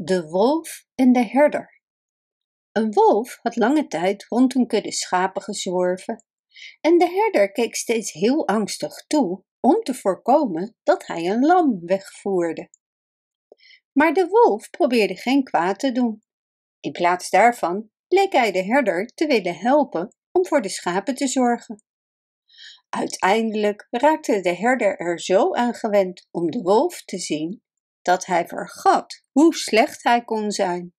De wolf en de herder. Een wolf had lange tijd rond een kudde schapen gezworven en de herder keek steeds heel angstig toe om te voorkomen dat hij een lam wegvoerde. Maar de wolf probeerde geen kwaad te doen. In plaats daarvan leek hij de herder te willen helpen om voor de schapen te zorgen. Uiteindelijk raakte de herder er zo aan gewend om de wolf te zien dat hij vergat hoe slecht hij kon zijn.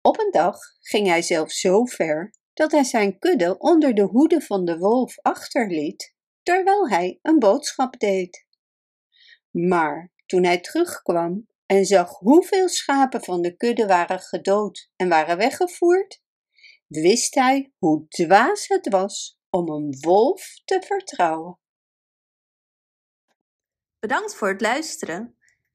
Op een dag ging hij zelfs zo ver dat hij zijn kudde onder de hoede van de wolf achterliet, terwijl hij een boodschap deed. Maar toen hij terugkwam en zag hoeveel schapen van de kudde waren gedood en waren weggevoerd, wist hij hoe dwaas het was om een wolf te vertrouwen. Bedankt voor het luisteren.